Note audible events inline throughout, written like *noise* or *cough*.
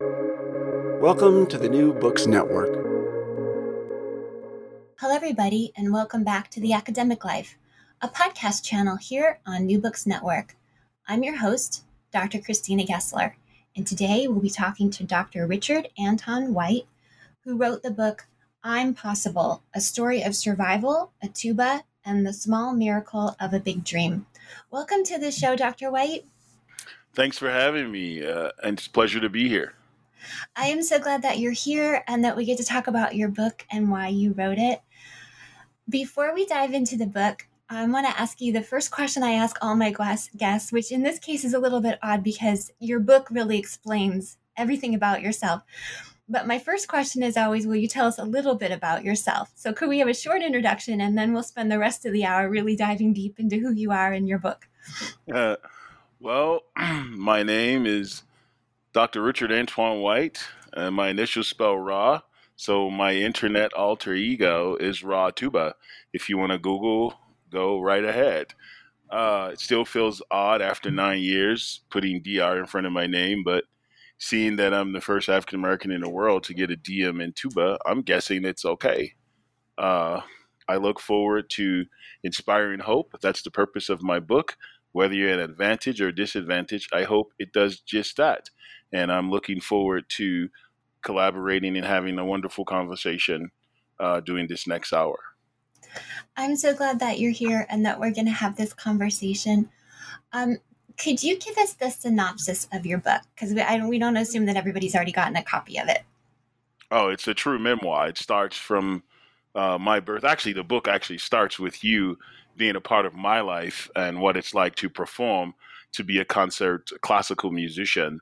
Welcome to the New Books Network. Hello, everybody, and welcome back to The Academic Life, a podcast channel here on New Books Network. I'm your host, Dr. Christina Gessler, and today we'll be talking to Dr. Richard Antoine White, who wrote the book I'm Possible A Story of Survival, a Tuba, and the Small Miracle of a Big Dream. Welcome to the show, Dr. White. Thanks for having me, uh, and it's a pleasure to be here. I am so glad that you're here and that we get to talk about your book and why you wrote it. Before we dive into the book, I want to ask you the first question I ask all my guests, which in this case is a little bit odd because your book really explains everything about yourself. But my first question is always Will you tell us a little bit about yourself? So, could we have a short introduction and then we'll spend the rest of the hour really diving deep into who you are and your book? Uh, well, *clears throat* my name is Dr. Richard Antoine White. and my initials spell Raw. So my internet alter ego is Raw Tuba. If you want to Google, go right ahead. Uh, it still feels odd after nine years putting DR in front of my name, but seeing that I'm the first African American in the world to get a DM in tuba, I'm guessing it's okay. Uh, I look forward to inspiring hope. That's the purpose of my book. Whether you're at advantage or disadvantage, I hope it does just that and I'm looking forward to collaborating and having a wonderful conversation uh, during this next hour. I'm so glad that you're here and that we're going to have this conversation. Um, could you give us the synopsis of your book? Because we, we don't assume that everybody's already gotten a copy of it. Oh, it's a true memoir. It starts from uh, my birth. Actually, the book actually starts with you being a part of my life and what it's like to perform, to be a concert classical musician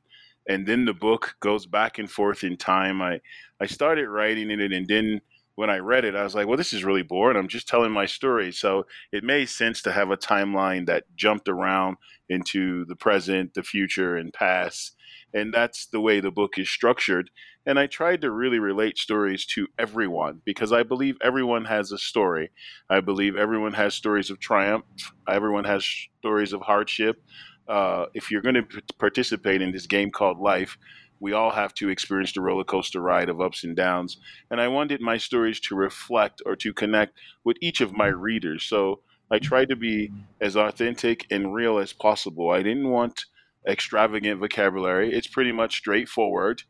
and then the book goes back and forth in time. I I started writing in it, and then when I read it, I was like, well, this is really boring. I'm just telling my story. So it made sense to have a timeline that jumped around into the present, the future, and past. And that's the way the book is structured. And I tried to really relate stories to everyone because I believe everyone has a story. I believe everyone has stories of triumph, everyone has stories of hardship, uh, if you're going to p- participate in this game called life, we all have to experience the roller coaster ride of ups and downs. And I wanted my stories to reflect or to connect with each of my readers. So I tried to be as authentic and real as possible. I didn't want extravagant vocabulary, it's pretty much straightforward.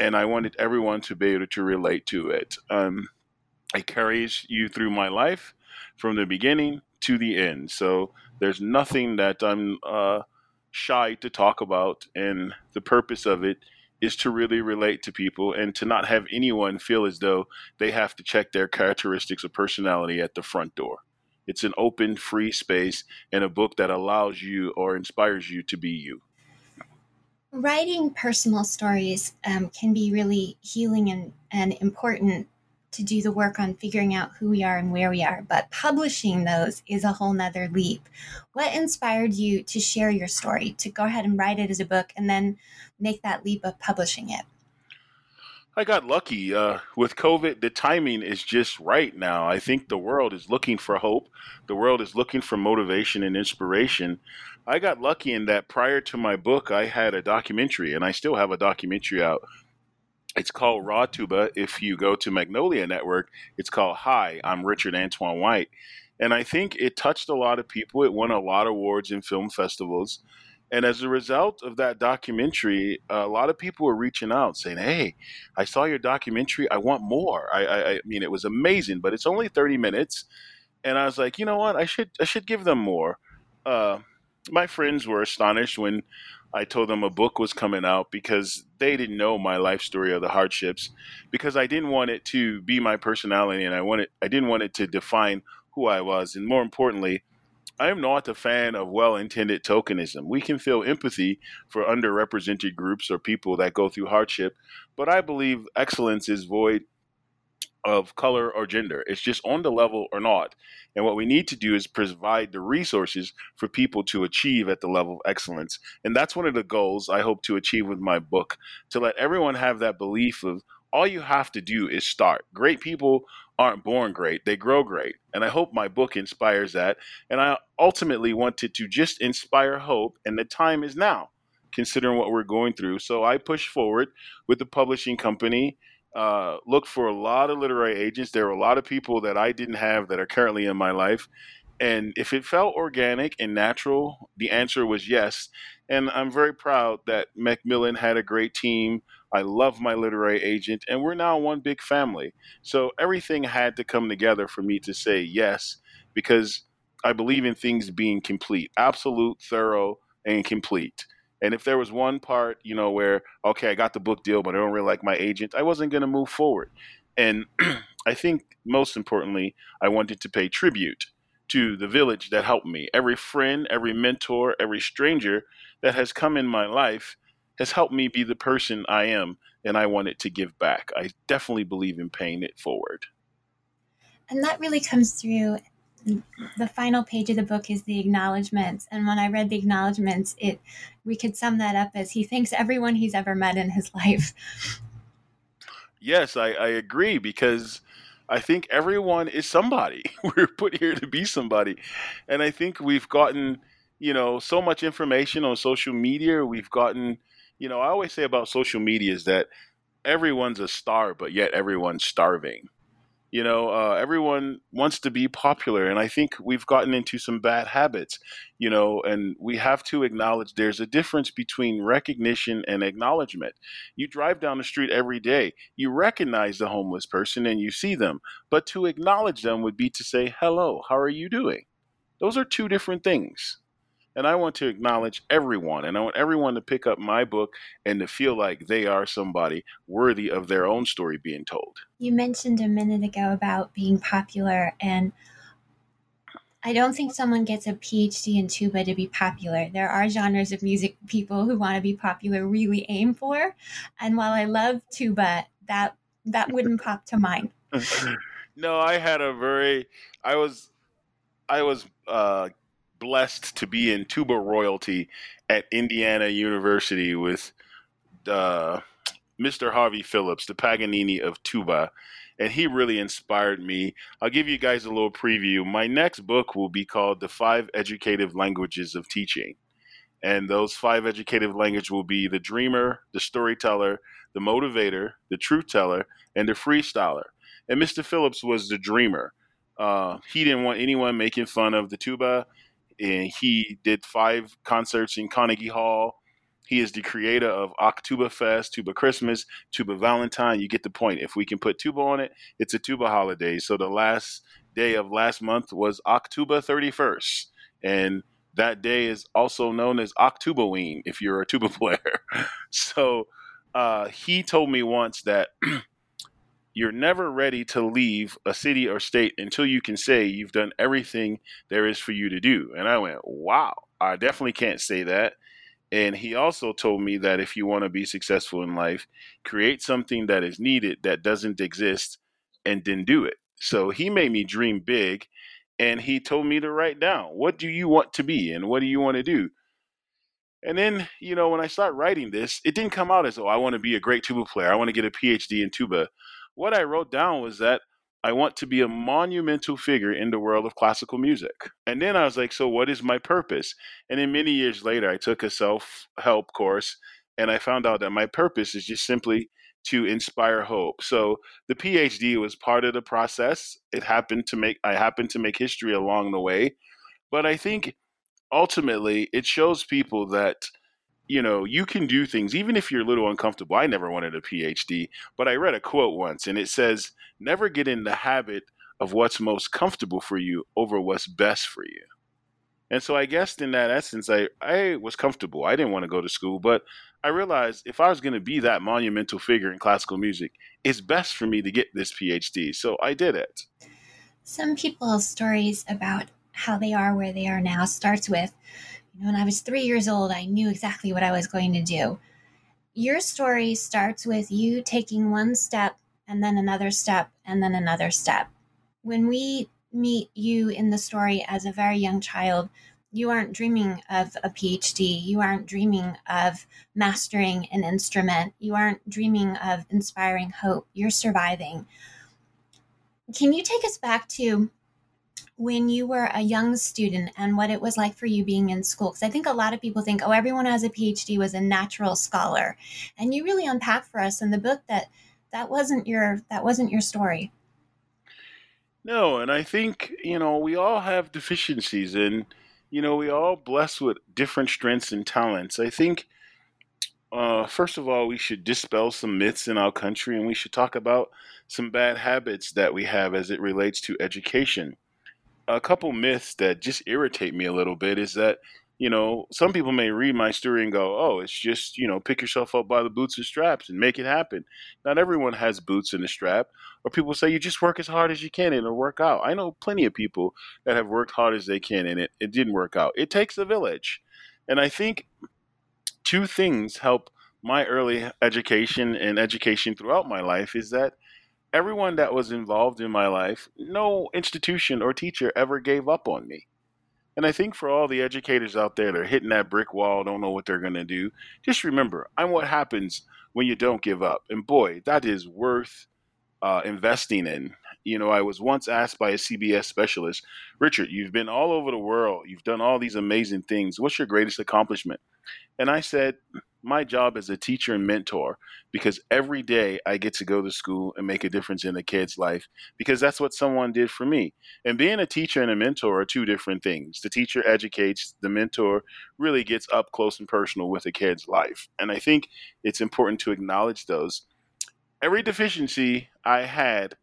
And I wanted everyone to be able to relate to it. Um, it carries you through my life from the beginning to the end. So there's nothing that I'm uh, shy to talk about. And the purpose of it is to really relate to people and to not have anyone feel as though they have to check their characteristics of personality at the front door. It's an open, free space and a book that allows you or inspires you to be you. Writing personal stories um, can be really healing and, and important to do the work on figuring out who we are and where we are, but publishing those is a whole nother leap. What inspired you to share your story, to go ahead and write it as a book, and then make that leap of publishing it? I got lucky. Uh, with COVID, the timing is just right now. I think the world is looking for hope. The world is looking for motivation and inspiration. I got lucky in that prior to my book, I had a documentary, and I still have a documentary out it's called Raw Tuba. If you go to Magnolia Network, it's called Hi, I'm Richard Antoine White. And I think it touched a lot of people. It won a lot of awards in film festivals. And as a result of that documentary, a lot of people were reaching out saying, Hey, I saw your documentary. I want more. I, I, I mean, it was amazing, but it's only 30 minutes. And I was like, you know what? I should, I should give them more. Uh, my friends were astonished when I told them a book was coming out because they didn't know my life story or the hardships because I didn't want it to be my personality and I wanted I didn't want it to define who I was and more importantly I am not a fan of well intended tokenism. We can feel empathy for underrepresented groups or people that go through hardship, but I believe excellence is void of color or gender. It's just on the level or not. And what we need to do is provide the resources for people to achieve at the level of excellence. And that's one of the goals I hope to achieve with my book to let everyone have that belief of all you have to do is start. Great people aren't born great, they grow great. And I hope my book inspires that. And I ultimately wanted to just inspire hope, and the time is now, considering what we're going through. So I push forward with the publishing company. Uh, looked for a lot of literary agents. There were a lot of people that I didn't have that are currently in my life. And if it felt organic and natural, the answer was yes. And I'm very proud that Macmillan had a great team I love my literary agent, and we're now one big family. So everything had to come together for me to say yes, because I believe in things being complete, absolute, thorough, and complete. And if there was one part, you know, where, okay, I got the book deal, but I don't really like my agent, I wasn't going to move forward. And *clears throat* I think most importantly, I wanted to pay tribute to the village that helped me. Every friend, every mentor, every stranger that has come in my life has helped me be the person I am, and I wanted to give back. I definitely believe in paying it forward. And that really comes through. The final page of the book is the acknowledgments, and when I read the acknowledgments, it we could sum that up as he thanks everyone he's ever met in his *laughs* life. Yes, I, I agree because I think everyone is somebody. *laughs* We're put here to be somebody, and I think we've gotten you know so much information on social media. We've gotten you know, I always say about social media is that everyone's a star, but yet everyone's starving. You know, uh, everyone wants to be popular, and I think we've gotten into some bad habits. You know, and we have to acknowledge there's a difference between recognition and acknowledgement. You drive down the street every day, you recognize the homeless person and you see them, but to acknowledge them would be to say, "Hello, how are you doing?" Those are two different things. And I want to acknowledge everyone, and I want everyone to pick up my book and to feel like they are somebody worthy of their own story being told. You mentioned a minute ago about being popular, and I don't think someone gets a PhD in tuba to be popular. There are genres of music people who want to be popular really aim for, and while I love tuba, that that wouldn't *laughs* pop to mind. no, I had a very I was I was uh, blessed to be in tuba royalty at Indiana University with uh, Mr. Harvey Phillips, the Paganini of tuba. And he really inspired me. I'll give you guys a little preview. My next book will be called The Five Educative Languages of Teaching. And those five educative languages will be the dreamer, the storyteller, the motivator, the truth teller, and the freestyler. And Mr. Phillips was the dreamer. Uh, he didn't want anyone making fun of the tuba and he did five concerts in Carnegie Hall. He is the creator of Octuba Fest, Tuba Christmas, Tuba Valentine. You get the point. If we can put tuba on it, it's a tuba holiday. So the last day of last month was October 31st. And that day is also known as Octubaween if you're a tuba *laughs* player. so uh, he told me once that *clears throat* you're never ready to leave a city or state until you can say you've done everything there is for you to do. And I went, wow, I definitely can't say that. And he also told me that if you want to be successful in life, create something that is needed that doesn't exist and then do it. So he made me dream big and he told me to write down what do you want to be and what do you want to do? And then, you know, when I start writing this, it didn't come out as, oh, I want to be a great tuba player. I want to get a PhD in tuba what I wrote down was that I want to be a monumental figure in the world of classical music. And then I was like, so what is my purpose? And then many years later, I took a self help course and I found out that my purpose is just simply to inspire hope. So the PhD was part of the process. It happened to make, I happened to make history along the way. But I think ultimately it shows people that you know, you can do things even if you're a little uncomfortable. I never wanted a PhD, but I read a quote once and it says, never get in the habit of what's most comfortable for you over what's best for you. And so I guess in that essence, I, I was comfortable. I didn't want to go to school, but I realized if I was going to be that monumental figure in classical music, it's best for me to get this PhD. So I did it. Some people's stories about how they are where they are now starts with, when I was three years old, I knew exactly what I was going to do. Your story starts with you taking one step and then another step and then another step. When we meet you in the story as a very young child, you aren't dreaming of a PhD. You aren't dreaming of mastering an instrument. You aren't dreaming of inspiring hope. You're surviving. Can you take us back to when you were a young student and what it was like for you being in school? Because I think a lot of people think, oh, everyone who has a PhD was a natural scholar. And you really unpack for us in the book that that wasn't your that wasn't your story. No, and I think, you know, we all have deficiencies and you know, we all blessed with different strengths and talents. I think, uh, first of all, we should dispel some myths in our country and we should talk about some bad habits that we have as it relates to education. A couple myths that just irritate me a little bit is that you know, some people may read my story and go, oh, it's just, you know, pick yourself up by the boots and straps and make it happen. Not everyone has boots and a strap. Or people say you just work as hard as you can and it'll work out. I know plenty of people that have worked hard as they can and it, it didn't work out. It takes a village. And I think two things help my early education and education throughout my life is that everyone that was involved in my life, no institution or teacher ever gave up on me. And I think for all the educators out there that are hitting that brick wall, don't know what they're going to do, just remember, I'm what happens when you don't give up. And boy, that is worth uh, investing in. You know, I was once asked by a CBS specialist, Richard, you've been all over the world, you've done all these amazing things. What's your greatest accomplishment? And I said, my job as a teacher and mentor because every day I get to go to school and make a difference in a kid's life because that's what someone did for me. And being a teacher and a mentor are two different things. The teacher educates, the mentor really gets up close and personal with a kid's life. And I think it's important to acknowledge those. Every deficiency I had,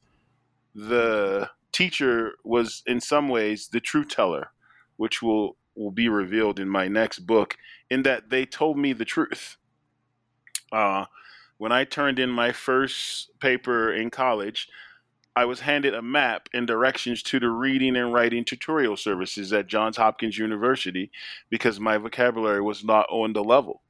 the teacher was in some ways the truth teller, which will will be revealed in my next book in that they told me the truth. Uh, when I turned in my first paper in college, I was handed a map and directions to the reading and writing tutorial services at Johns Hopkins University because my vocabulary was not on the level.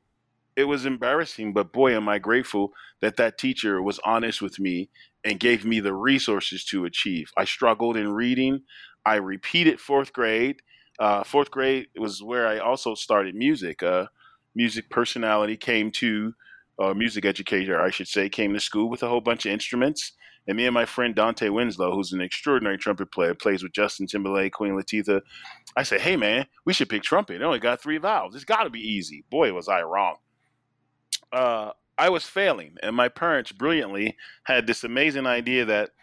It was embarrassing, but boy, am I grateful that that teacher was honest with me and gave me the resources to achieve. I struggled in reading. I repeated fourth grade uh, fourth grade was where I also started music. Uh, music personality came to, uh, music educator, I should say, came to school with a whole bunch of instruments. And me and my friend Dontae Winslow, who's an extraordinary trumpet player, plays with Justin Timberlake, Queen Latifah. I said, hey, man, we should pick trumpet. It only got three valves. It's got to be easy. Boy, was I wrong. Uh, I was failing, and my parents brilliantly had this amazing idea that –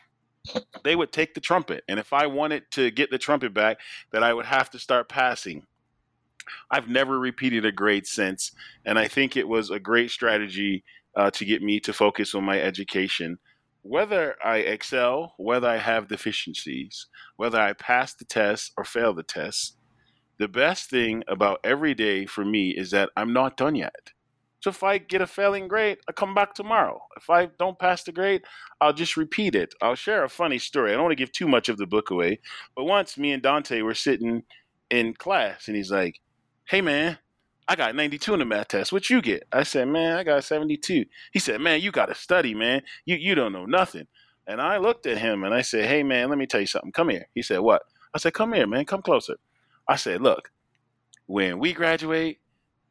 they would take the trumpet. And if I wanted to get the trumpet back, that I would have to start passing. I've never repeated a grade since, and I think it was a great strategy uh, to get me to focus on my education. Whether I excel, whether I have deficiencies, whether I pass the test or fail the test, the best thing about every day for me is that I'm not done yet. So if I get a failing grade, I come back tomorrow. If I don't pass the grade, I'll just repeat it. I'll share a funny story. I don't want to give too much of the book away, but once me and Dontae were sitting in class, and he's like, "Hey man, I got 92 in the math test. What you get?" I said, "Man, I got 72." He said, "Man, you got to study, man. You you don't know nothing." And I looked at him and I said, "Hey man, let me tell you something. Come here." He said, "What?" I said, "Come here, man. Come closer." I said, "Look, when we graduate,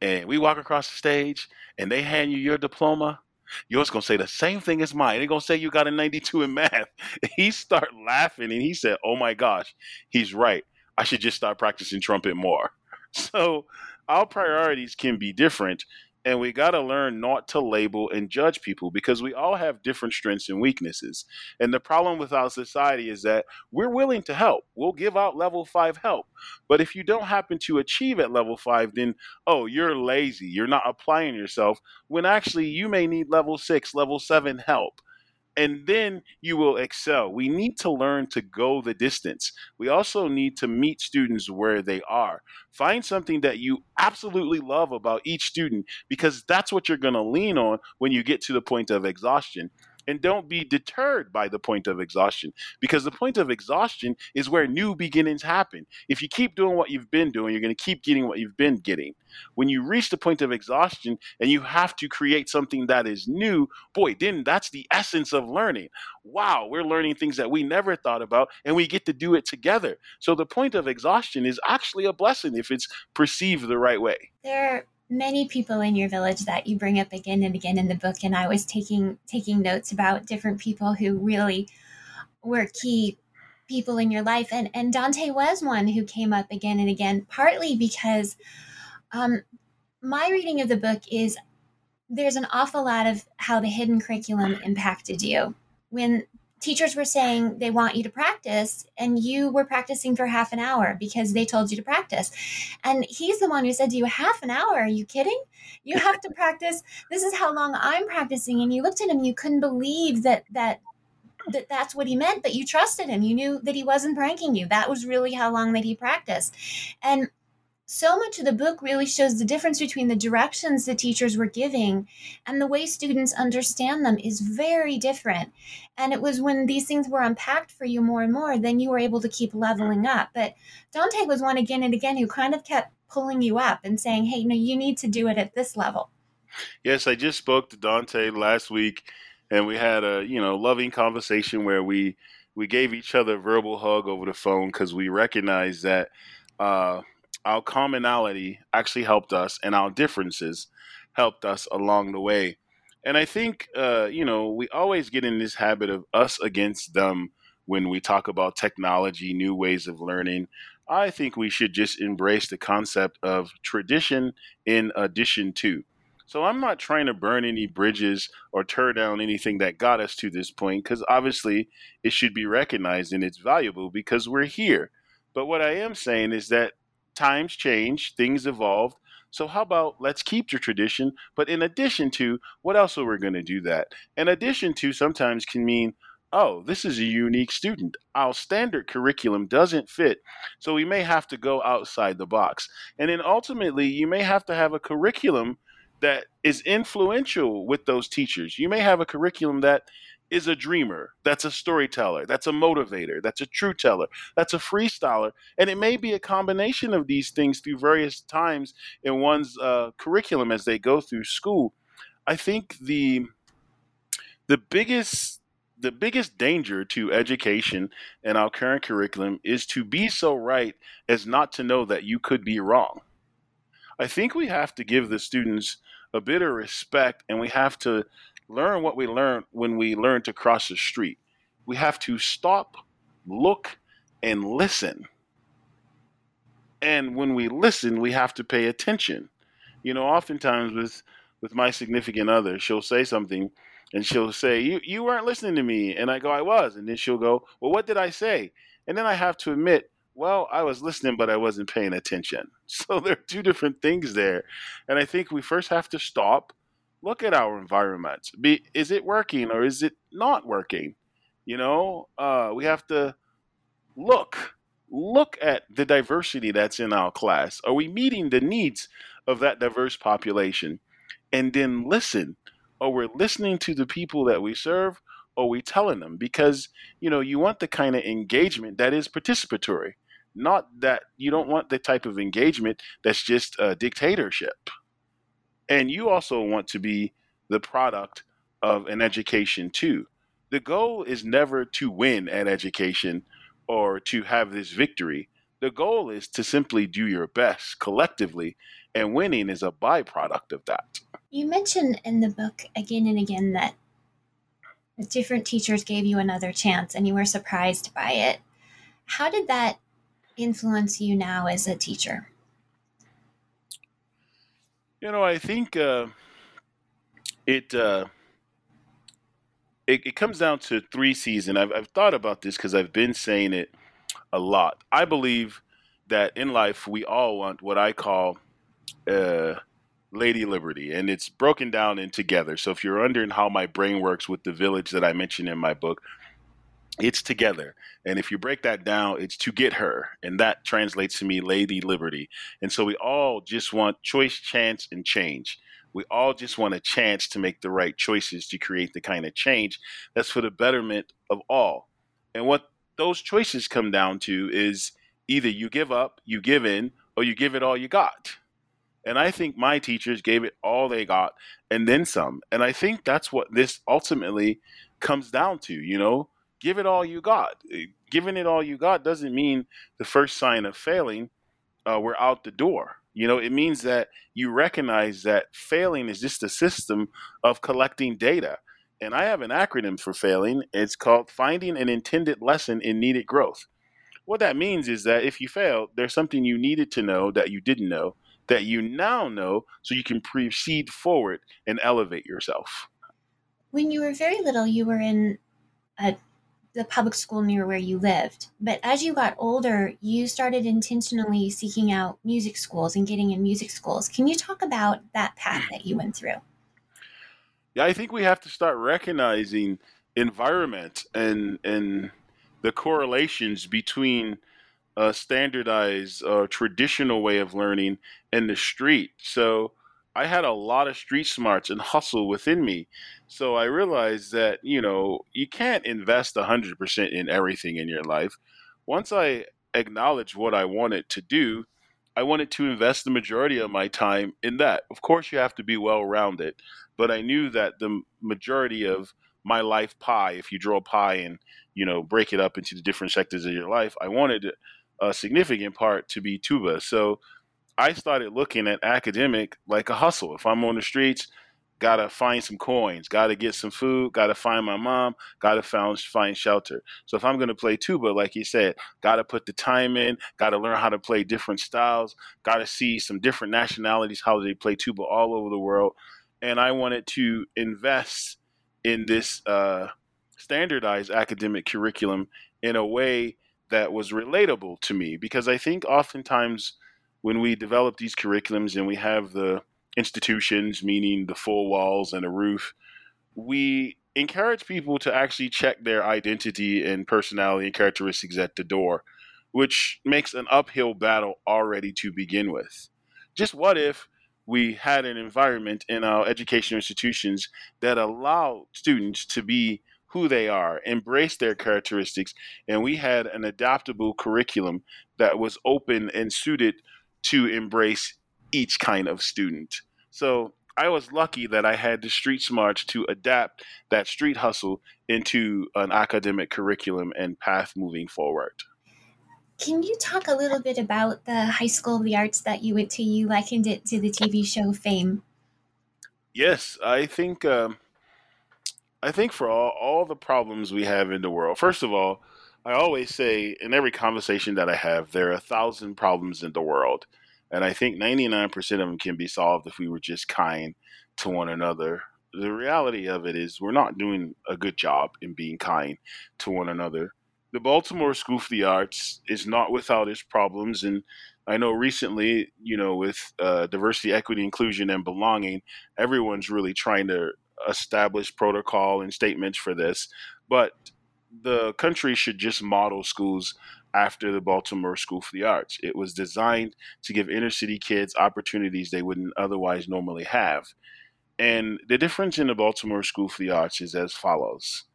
and we walk across the stage and they hand you your diploma, yours gonna say the same thing as mine. They're gonna say you got a 92 in math. *laughs* he start laughing and he said, Oh my gosh, he's right. I should just start practicing trumpet more. *laughs* So our priorities can be different and we got to learn not to label and judge people because we all have different strengths and weaknesses. And the problem with our society is that we're willing to help. We'll give out level five help. But if you don't happen to achieve at level five, then, oh, you're lazy. You're not applying yourself when actually you may need level six, level seven help and then you will excel. We need to learn to go the distance. We also need to meet students where they are. Find something that you absolutely love about each student because that's what you're going to lean on when you get to the point of exhaustion. And don't be deterred by the point of exhaustion because the point of exhaustion is where new beginnings happen. If you keep doing what you've been doing, you're going to keep getting what you've been getting. When you reach the point of exhaustion and you have to create something that is new, boy, then that's the essence of learning. Wow, we're learning things that we never thought about and we get to do it together. So the point of exhaustion is actually a blessing if it's perceived the right way. There many people in your village that you bring up again and again in the book and i was taking taking notes about different people who really were key people in your life. And and Dontae was one who came up again and again partly because um, my reading of the book is there's an awful lot of how the hidden curriculum impacted you. When teachers were saying they want you to practice and you were practicing for half an hour because they told you to practice. And he's the one who said to you half an hour? Are you kidding? You have to practice. This is how long i'm practicing. And you looked at him you couldn't believe that that that that's what he meant but you trusted him. You knew that he wasn't pranking you. That was really how long that he practiced. And so much of the book really shows the difference between the directions the teachers were giving and the way students understand them is very different. And it was when these things were unpacked for you more and more, then you were able to keep leveling up. But Dontae was one again and again who kind of kept pulling you up and saying, hey, no, you need to do it at this level. Yes, I just spoke to Dontae last week and we had a, you know, loving conversation where we we gave each other a verbal hug over the phone because we recognized that uh, our commonality actually helped us, and our differences helped us along the way. And I think, uh, you know, we always get in this habit of us against them when we talk about technology, new ways of learning. I think we should just embrace the concept of tradition in addition to. So I'm not trying to burn any bridges or tear down anything that got us to this point because obviously it should be recognized and it's valuable because we're here. But what I am saying is that times change, things evolved. So how about let's keep your tradition, but in addition to, what else are we going to do that? In addition to sometimes can mean, oh, this is a unique student. Our standard curriculum doesn't fit. So we may have to go outside the box. And then ultimately, you may have to have a curriculum that is influential with those teachers. You may have a curriculum that is a dreamer, that's a storyteller, that's a motivator, that's a true teller, that's a freestyler. And it may be a combination of these things through various times in one's uh, curriculum as they go through school. I think the the biggest the biggest danger to education and our current curriculum is to be so right as not to know that you could be wrong. I think we have to give the students a bit of respect and we have to learn what we learn when we learn to cross the street. We have to stop, look, and listen. And when we listen, we have to pay attention. You know, oftentimes with with my significant other, she'll say something and she'll say, You you weren't listening to me. And I go, I was. And then she'll go, Well, what did I say? And then I have to admit, well, I was listening, but I wasn't paying attention. *laughs* So there are two different things there. And I think we first have to stop look at our environment. Be is it working or is it not working? You know, uh, we have to look look at the diversity that's in our class. Are we meeting the needs of that diverse population? And then listen. Or we're listening to the people that we serve, or we telling them because you know you want the kind of engagement that is participatory, not that you don't want the type of engagement that's just a dictatorship. And you also want to be the product of an education too. The goal is never to win at education or to have this victory. The goal is to simply do your best collectively, and winning is a byproduct of that. You mentioned in the book again and again that different teachers gave you another chance and you were surprised by it. How did that influence you now as a teacher? You know, I think uh, it, uh, it it comes down to three and I've I've thought about this because I've been saying it a lot. I believe that in life we all want what I call uh, Lady Liberty, and it's broken down in together. So if you're wondering how my brain works with the village that I mentioned in my book, it's together. And if you break that down, it's to get her. And that translates to me Lady Liberty. And so we all just want choice, chance, and change. We all just want a chance to make the right choices to create the kind of change that's for the betterment of all. And what those choices come down to is either you give up, you give in, or you give it all you got. And I think my teachers gave it all they got and then some. And I think that's what this ultimately comes down to, you know, give it all you got. Eh, giving it all you got doesn't mean the first sign of failing, uh, we're out the door. You know, it means that you recognize that failing is just a system of collecting data. And I have an acronym for failing. It's called Finding an Intended Lesson in Needed Growth. What that means is that if you failed, there's something you needed to know that you didn't know that you now know so you can proceed forward and elevate yourself. When you were very little, you were in a, the public school near where you lived. But as you got older, you started intentionally seeking out music schools and getting in music schools. Can you talk about that path that you went through? Yeah, I think we have to start recognizing environment and and the correlations between a standardized uh, traditional way of learning and the street. So I had a lot of street smarts and hustle within me. So I realized that, you know, you can't invest 100% in everything in your life. Once I acknowledged what I wanted to do, I wanted to invest the majority of my time in that. Of course, you have to be well rounded, but I knew that the majority of my life pie, if you draw pie and, you know, break it up into the different sectors of your life, I wanted a significant part to be tuba. So I started looking at academic like a hustle. If I'm on the streets, gotta find some coins, gotta get some food, gotta find my mom, gotta find find shelter. So if I'm gonna play tuba, like you said, gotta put the time in, gotta learn how to play different styles, gotta see some different nationalities how they play tuba all over the world, and I wanted to invest in this uh, standardized academic curriculum in a way that was relatable to me because I think oftentimes when we develop these curriculums and we have the institutions, meaning the four walls and a roof, we encourage people to actually check their identity and personality and characteristics at the door, which makes an uphill battle already to begin with. Just what if we had an environment in our educational institutions that allowed students to be who they are, embrace their characteristics, and we had an adaptable curriculum that was open and suited to embrace each kind of student. So I was lucky that I had the street smarts to adapt that street hustle into an academic curriculum and path moving forward. Can you talk a little bit about the High School of the Arts that you went to? You likened it to the TV show Fame. Yes, I think um, I think for all, all the problems we have in the world, first of all, I always say in every conversation that I have, there are a thousand problems in the world. And I think 99% of them can be solved if we were just kind to one another. The reality of it is, we're not doing a good job in being kind to one another. The Baltimore School for the Arts is not without its problems. And I know recently, you know, with uh, diversity, equity, inclusion, and belonging, everyone's really trying to establish protocol and statements for this, but the country should just model schools after the Baltimore School for the Arts. It was designed to give inner city kids opportunities they wouldn't otherwise normally have. And the difference in the Baltimore School for the Arts is as follows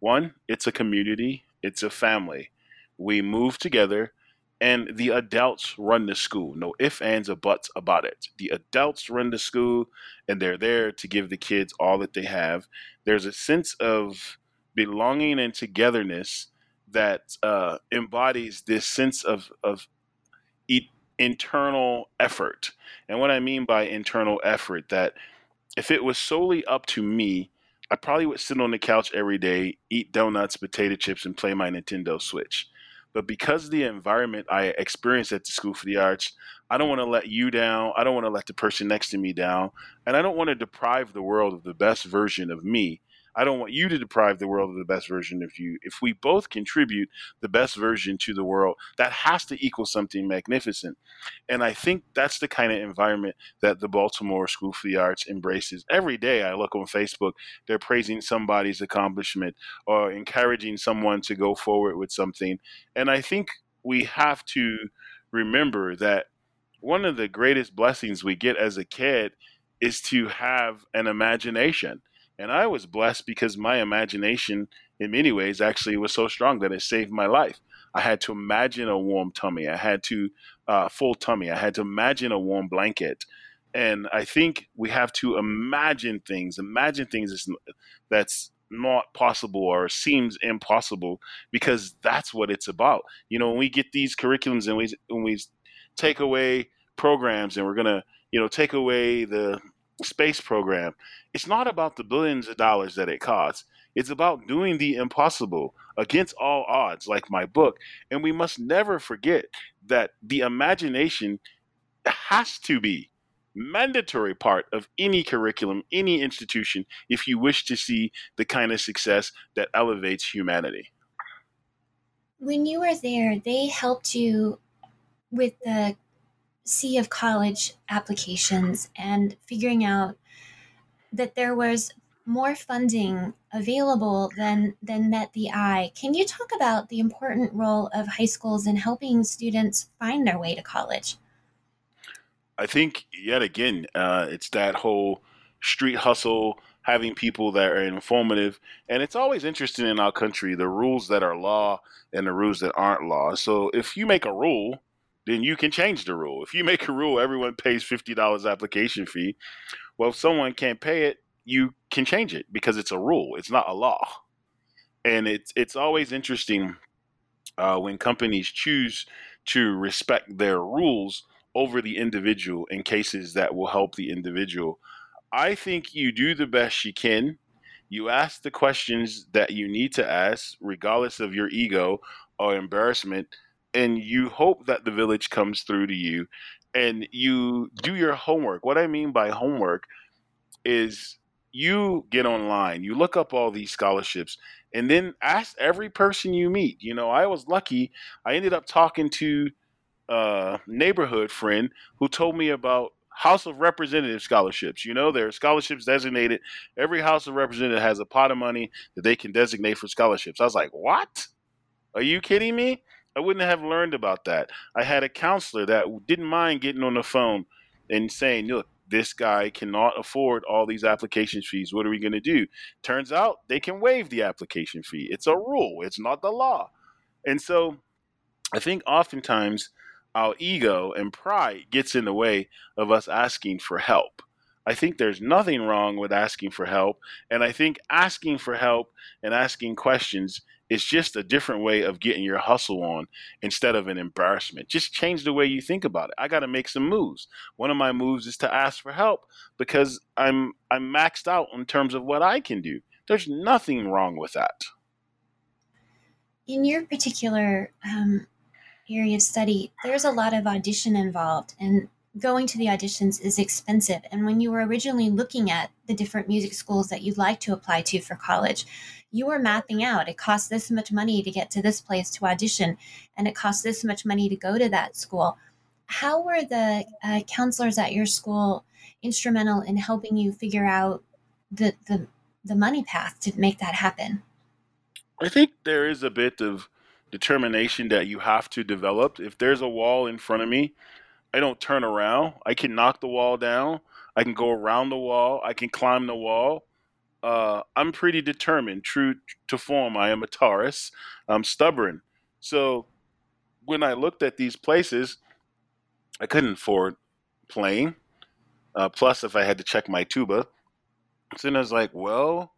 one, it's a community, it's a family. We move together and the adults run the school. No ifs, ands, or buts about it. The adults run the school, and they're there to give the kids all that they have. There's a sense of belonging and togetherness that uh, embodies this sense of of e- internal effort. And what I mean by internal effort, that if it was solely up to me, I probably would sit on the couch every day, eat donuts, potato chips, and play my Nintendo Switch. But because of the environment I experienced at the School for the Arts, I don't want to let you down. I don't want to let the person next to me down. And I don't want to deprive the world of the best version of me I don't want you to deprive the world of the best version of you. If we both contribute the best version to the world, that has to equal something magnificent. And I think that's the kind of environment that the Baltimore School for the Arts embraces. Every day I look on Facebook, they're praising somebody's accomplishment or encouraging someone to go forward with something. And I think we have to remember that one of the greatest blessings we get as a kid is to have an imagination. And I was blessed because my imagination, in many ways, actually was so strong that it saved my life. I had to imagine a warm tummy. I had to uh, full tummy. I had to imagine a warm blanket. And I think we have to imagine things. Imagine things that's not possible or seems impossible because that's what it's about. You know, when we get these curriculums and we when we take away programs and we're gonna you know take away the space program, it's not about the billions of dollars that it costs. It's about doing the impossible against all odds, like my book. And we must never forget that the imagination has to be mandatory part of any curriculum, any institution, if you wish to see the kind of success that elevates humanity. When you were there, they helped you with the sea of college applications and figuring out that there was more funding available than than met the eye. Can you talk about the important role of high schools in helping students find their way to college? I think yet again, uh, it's that whole street hustle, having people that are informative, and it's always interesting in our country the rules that are law and the rules that aren't law. So if you make a rule, then you can change the rule. If you make a rule, everyone pays fifty dollars application fee. Well, if someone can't pay it, you can change it because it's a rule. It's not a law, and it's it's always interesting uh, when companies choose to respect their rules over the individual in cases that will help the individual. I think you do the best you can. You ask the questions that you need to ask, regardless of your ego or embarrassment, and you hope that the village comes through to you and you do your homework. What I mean by homework is you get online, you look up all these scholarships, and then ask every person you meet. You know, I was lucky. I ended up talking to a neighborhood friend who told me about House of Representative scholarships. You know, there are scholarships designated. Every House of Representative has a pot of money that they can designate for scholarships. I was like, what? Are you kidding me? I wouldn't have learned about that. I had a counselor that didn't mind getting on the phone and saying, look, this guy cannot afford all these application fees. What are we going to do? Turns out they can waive the application fee. It's a rule, it's not the law. And so I think oftentimes our ego and pride gets in the way of us asking for help. I think there's nothing wrong with asking for help. And I think asking for help and asking questions it's just a different way of getting your hustle on instead of an embarrassment. Just change the way you think about it. I got to make some moves. One of my moves is to ask for help because I'm I'm maxed out in terms of what I can do. There's nothing wrong with that. In your particular um, area of study, there's a lot of audition involved, and going to the auditions is expensive. And when you were originally looking at the different music schools that you'd like to apply to for college, you were mapping out it costs this much money to get to this place to audition and it costs this much money to go to that school. How were the uh, counselors at your school instrumental in helping you figure out the, the the money path to make that happen? I think there is a bit of determination that you have to develop. If there's a wall in front of me i don't turn around i can knock the wall down i can go around the wall i can climb the wall uh, I'm pretty determined. True to form, I am a Taurus. I'm stubborn. So when I looked at these places, I couldn't afford plane. Uh, plus, if I had to check my tuba, so then I was like, well,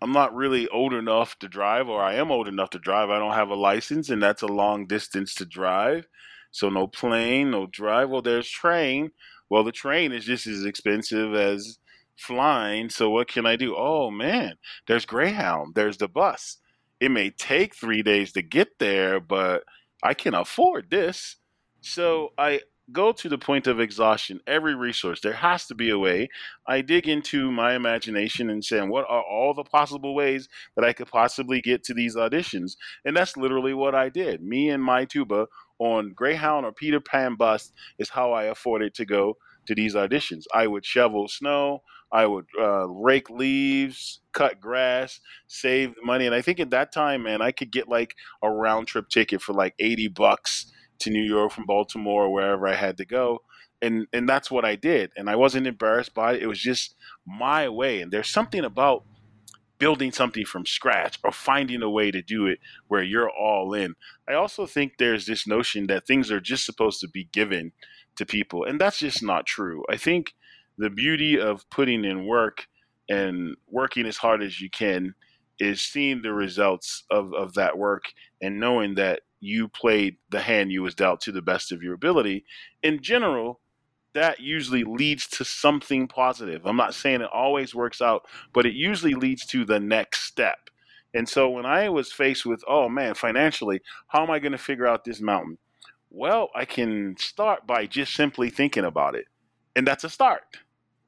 I'm not really old enough to drive, or I am old enough to drive. I don't have a license, and that's a long distance to drive. So no plane, no drive. Well, there's train. Well, the train is just as expensive as flying. So what can I do? Oh man, there's Greyhound, there's the bus. It may take three days to get there, but I can afford this. So I go to the point of exhaustion every resource. There has to be a way. I dig into my imagination and saying, what are all the possible ways that I could possibly get to these auditions? And that's literally what I did. Me and my tuba on Greyhound or Peter Pan bus is how I afforded to go to these auditions. I would shovel snow. I would uh, rake leaves, cut grass, save money. And I think at that time, man, I could get like a round trip ticket for like 80 bucks to New York from Baltimore or wherever I had to go. and and that's what I did. And I wasn't embarrassed by it. It was just my way. And there's something about building something from scratch or finding a way to do it where you're all in. I also think there's this notion that things are just supposed to be given to people, and that's just not true. I think the beauty of putting in work and working as hard as you can is seeing the results of, of that work and knowing that you played the hand you was dealt to the best of your ability. In general, that usually leads to something positive. I'm not saying it always works out, but it usually leads to the next step. And so when I was faced with, oh man, financially, how am I going to figure out this mountain? Well, I can start by just simply thinking about it. And that's a start.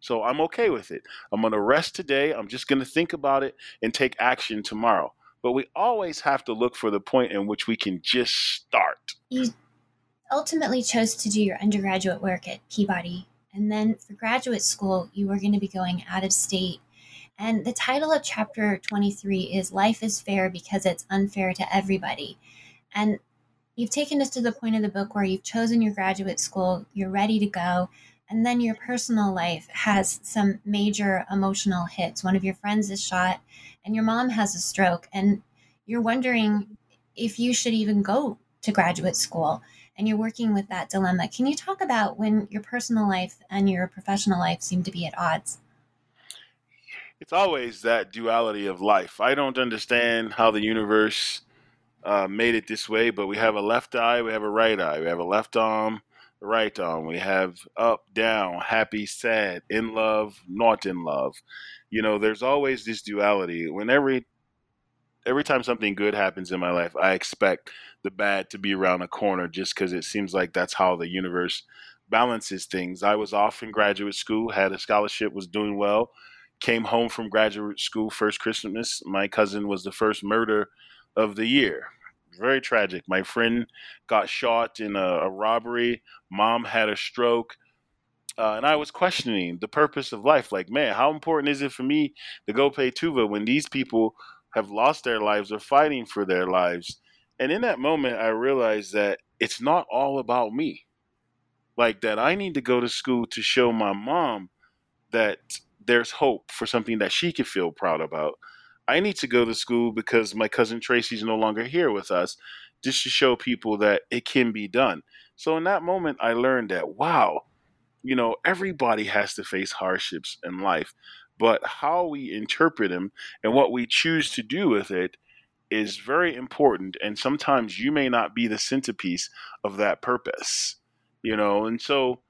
So I'm okay with it. I'm going to rest today. I'm just going to think about it and take action tomorrow. But we always have to look for the point in which we can just start. You ultimately chose to do your undergraduate work at Peabody. And then for graduate school, you were going to be going out of state. And the title of chapter 23 is Life is Fair because it's unfair to everybody. And you've taken us to the point of the book where you've chosen your graduate school, you're ready to go, and then your personal life has some major emotional hits. One of your friends is shot, and your mom has a stroke, and you're wondering if you should even go to graduate school and you're working with that dilemma. Can you talk about when your personal life and your professional life seem to be at odds? It's always that duality of life. I don't understand how the universe uh, made it this way, but we have a left eye, we have a right eye, we have a left arm, right on. we have up, down, happy, sad, in love, not in love. You know, there's always this duality. When every every time something good happens in my life, I expect the bad to be around the corner just because it seems like that's how the universe balances things. I was off in graduate school, had a scholarship, was doing well, came home from graduate school first Christmas. My cousin was the first murder of the year. Very tragic. My friend got shot in a, a robbery. Mom had a stroke. Uh, and I was questioning the purpose of life. Like, man, how important is it for me to go pay tuba when these people have lost their lives or fighting for their lives? And in that moment, I realized that it's not all about me. Like that, I need to go to school to show my mom that there's hope for something that she can feel proud about. I need to go to school because my cousin Tracy's no longer here with us, just to show people that it can be done. So in that moment, I learned that, wow, you know, everybody has to face hardships in life, but how we interpret them and what we choose to do with it is very important and sometimes you may not be the centerpiece of that purpose you know and so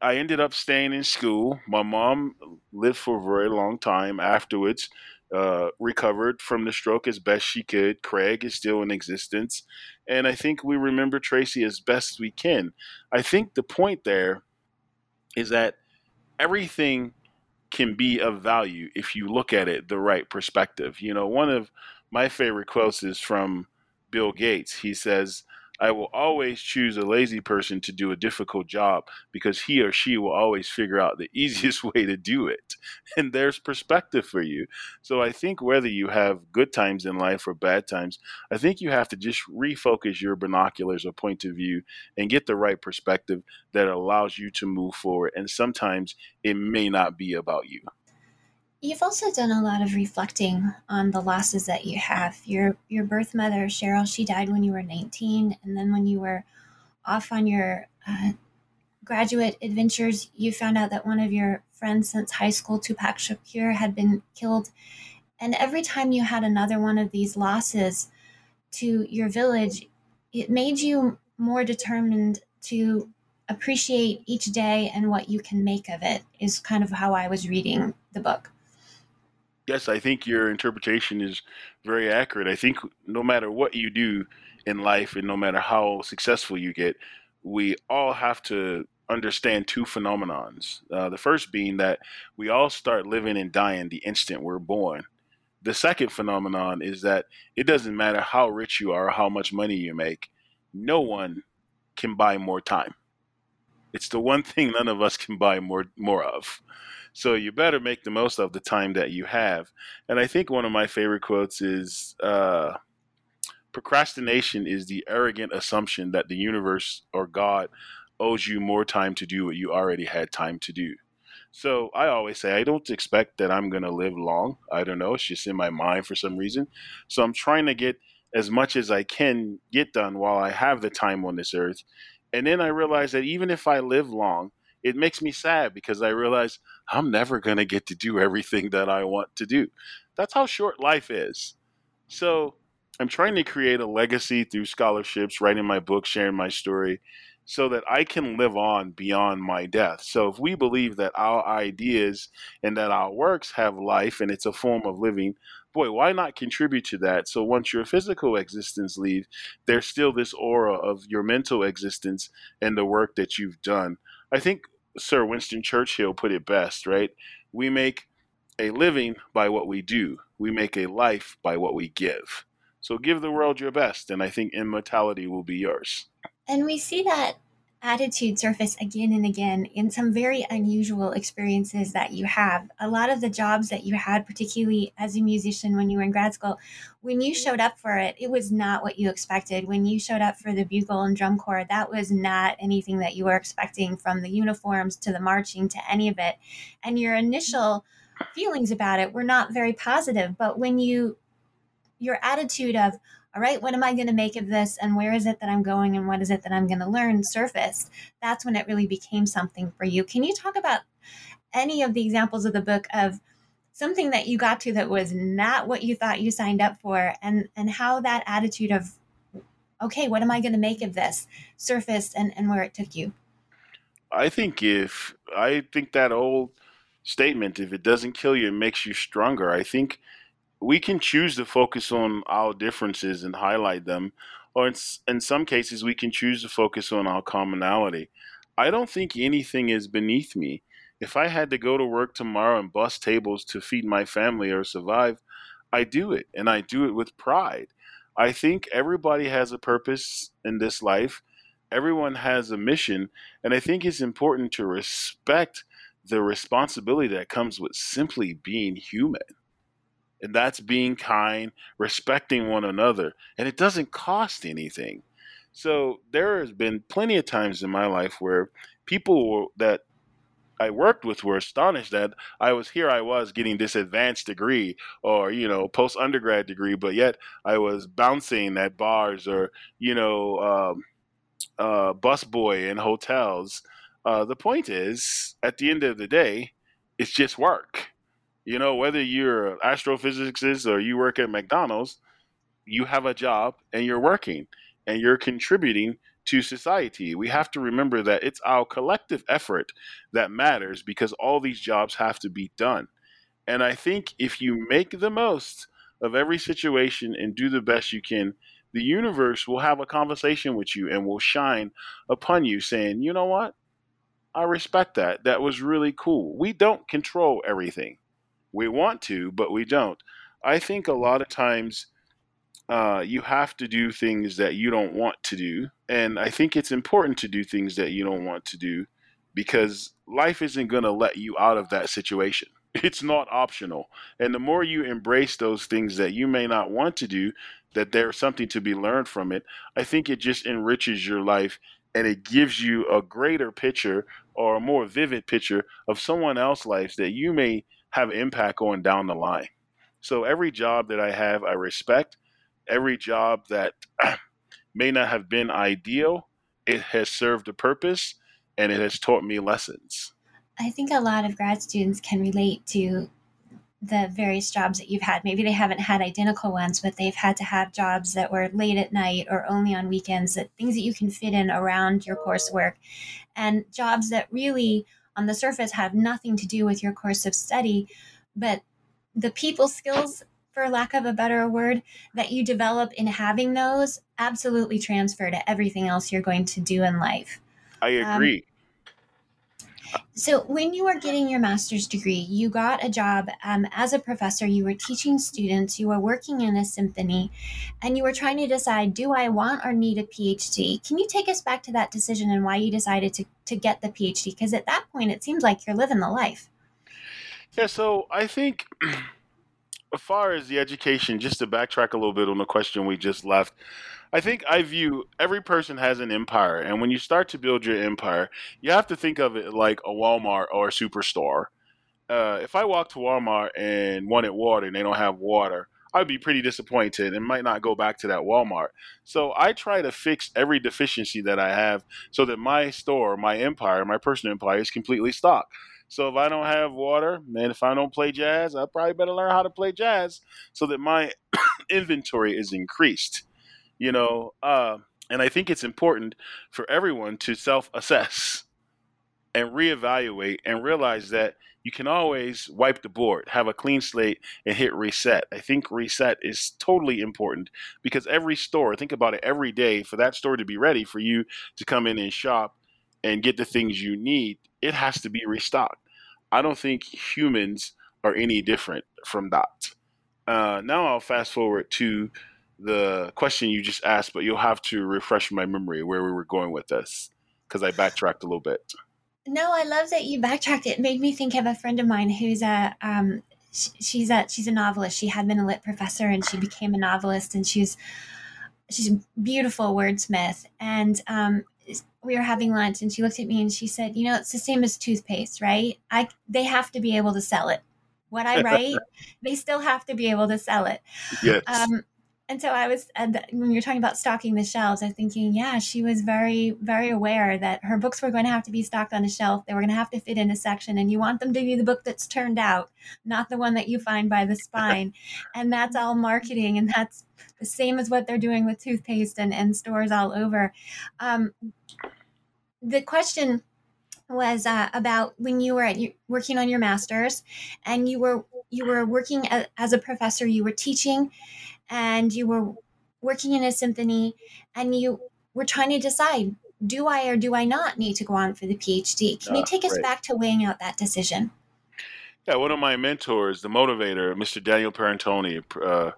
i ended up staying in school my mom lived for a very long time afterwards uh, recovered from the stroke as best she could. Craig is still in existence. And i think we remember tracy as best we can. I think the point there is that everything can be of value if you look at it the right perspective. You know one of my favorite quotes is from Bill Gates. He says, I will always choose a lazy person to do a difficult job because he or she will always figure out the *laughs* easiest way to do it. And there's perspective for you. So I think whether you have good times in life or bad times, I think you have to just refocus your binoculars or point of view and get the right perspective that allows you to move forward. And sometimes it may not be about you. You've also done a lot of reflecting on the losses that you have. Your your birth mother, Cheryl, she died when you were 19, and then when you were off on your uh, graduate adventures, you found out that one of your friends since high school, Tupac Shakur, had been killed. And every time you had another one of these losses to your village, it made you more determined to appreciate each day and what you can make of it, is kind of how I was reading the book. Yes, I think your interpretation is very accurate. I think no matter what you do in life and no matter how successful you get, we all have to understand two phenomenons. Uh, the first being that we all start living and dying the instant we're born. The second phenomenon is that it doesn't matter how rich you are, or how much money you make, no one can buy more time. It's the one thing none of us can buy more more of. So you better make the most of the time that you have. And I think one of my favorite quotes is uh, procrastination is the arrogant assumption that the universe or God owes you more time to do what you already had time to do. So I always say I don't expect that I'm going to live long. I don't know. It's just in my mind for some reason. So I'm trying to get as much as I can get done while I have the time on this earth. And then I realize that even if I live long, it makes me sad because I realize I'm never going to get to do everything that I want to do. That's how short life is. So I'm trying to create a legacy through scholarships, writing my book, sharing my story, so that I can live on beyond my death. So if we believe that our ideas and that our works have life and it's a form of living, boy, why not contribute to that? So once your physical existence leaves, there's still this aura of your mental existence and the work that you've done. I think Sir Winston Churchill put it best, right? We make a living by what we do. We make a life by what we give. So give the world your best, and I think immortality will be yours. And we see that attitude surface again and again in some very unusual experiences that you have. A lot of the jobs that you had, particularly as a musician when you were in grad school, when you showed up for it, it was not what you expected. When you showed up for the bugle and drum corps, that was not anything that you were expecting from the uniforms to the marching to any of it. And your initial feelings about it were not very positive. But when you your attitude of all right what am i going to make of this? And where is it that i'm going? And what is it that i'm going to learn surfaced? That's when it really became something for you. Can you talk about any of the examples of the book of something that you got to that was not what you thought you signed up for? And and how that attitude of okay what am i going to make of this? surfaced and and where it took you. I think if i think that old statement if it doesn't kill you it makes you stronger. I think we can choose to focus on our differences and highlight them, or in, in some cases, we can choose to focus on our commonality. I don't think anything is beneath me. If I had to go to work tomorrow and bust tables to feed my family or survive, I do it, and I do it with pride. I think everybody has a purpose in this life. Everyone has a mission, and I think it's important to respect the responsibility that comes with simply being human. And that's being kind, respecting one another. And it doesn't cost anything. So there has been plenty of times in my life where people that I worked with were astonished that I was here. I was getting this advanced degree or you know post undergrad degree, but yet I was bouncing at bars or you know um, uh, busboy in hotels. Uh, the point is, at the end of the day, it's just work. You know, whether you're an astrophysicist or you work at McDonald's, you have a job and you're working and you're contributing to society. We have to remember that it's our collective effort that matters because all these jobs have to be done. And I think if you make the most of every situation and do the best you can, the universe will have a conversation with you and will shine upon you saying, you know what? I respect that. That was really cool. We don't control everything. We want to, but we don't. I think a lot of times uh, you have to do things that you don't want to do. And I think it's important to do things that you don't want to do because life isn't going to let you out of that situation. *laughs* It's not optional. And the more you embrace those things that you may not want to do, that there's something to be learned from it, I think it just enriches your life and it gives you a greater picture or a more vivid picture of someone else's life that you may have impact going down the line. So every job that I have, I respect. Every job that *clears throat* may not have been ideal, it has served a purpose and it has taught me lessons. I think a lot of grad students can relate to the various jobs that you've had. Maybe they haven't had identical ones, but they've had to have jobs that were late at night or only on weekends, that things that you can fit in around your coursework, and jobs that really on the surface have nothing to do with your course of study, but the people skills, for lack of a better word, that you develop in having those absolutely transfer to everything else you're going to do in life. I um, agree. Um, so, when you were getting your master's degree, you got a job um, as a professor. You were teaching students, you were working in a symphony, and you were trying to decide do I want or need a PhD? Can you take us back to that decision and why you decided to, to get the PhD? Because at that point, it seems like you're living the life. Yeah, so I think *clears throat* as far as the education, just to backtrack a little bit on the question we just left, I think I view every person has an empire, and when you start to build your empire, you have to think of it like a Walmart or a superstore. Uh, if I walk to Walmart and wanted water and they don't have water, I'd be pretty disappointed and might not go back to that Walmart. So I try to fix every deficiency that I have so that my store, my empire, my personal empire is completely stocked. So if I don't have water, man, if I don't play jazz, I probably better learn how to play jazz so that my *coughs* inventory is increased. You know, uh, and I think it's important for everyone to self-assess and reevaluate and realize that you can always wipe the board, have a clean slate, and hit reset. I think reset is totally important because every store, think about it every day, for that store to be ready for you to come in and shop and get the things you need, it has to be restocked. I don't think humans are any different from that. Uh, now I'll fast forward to the question you just asked, but you'll have to refresh my memory where we were going with this because I backtracked a little bit. No, I love that you backtracked. It made me think of a friend of mine who's a um, she's a she's a novelist. She had been a lit professor and she became a novelist, and she's she's a beautiful wordsmith. And um, we were having lunch and she looked at me and she said, "You know, it's the same as toothpaste, right? I they have to be able to sell it. What I *laughs* write, they still have to be able to sell it." Yes. Um, and so I was when you're talking about stocking the shelves, I was thinking, yeah, she was very, very aware that her books were going to have to be stocked on a shelf. They were going to have to fit in a section, and you want them to be the book that's turned out, not the one that you find by the spine. *laughs* and that's all marketing, and that's the same as what they're doing with toothpaste and, and stores all over. Um, the question was uh, about when you were at, working on your master's, and you were you were working as a professor. You were teaching and you were working in a symphony and you were trying to decide do I or do I not need to go on for the PhD? Can you ah, take us back to weighing out that decision? Yeah, one of my mentors, the motivator, Mr. Daniel Perantoni, uh,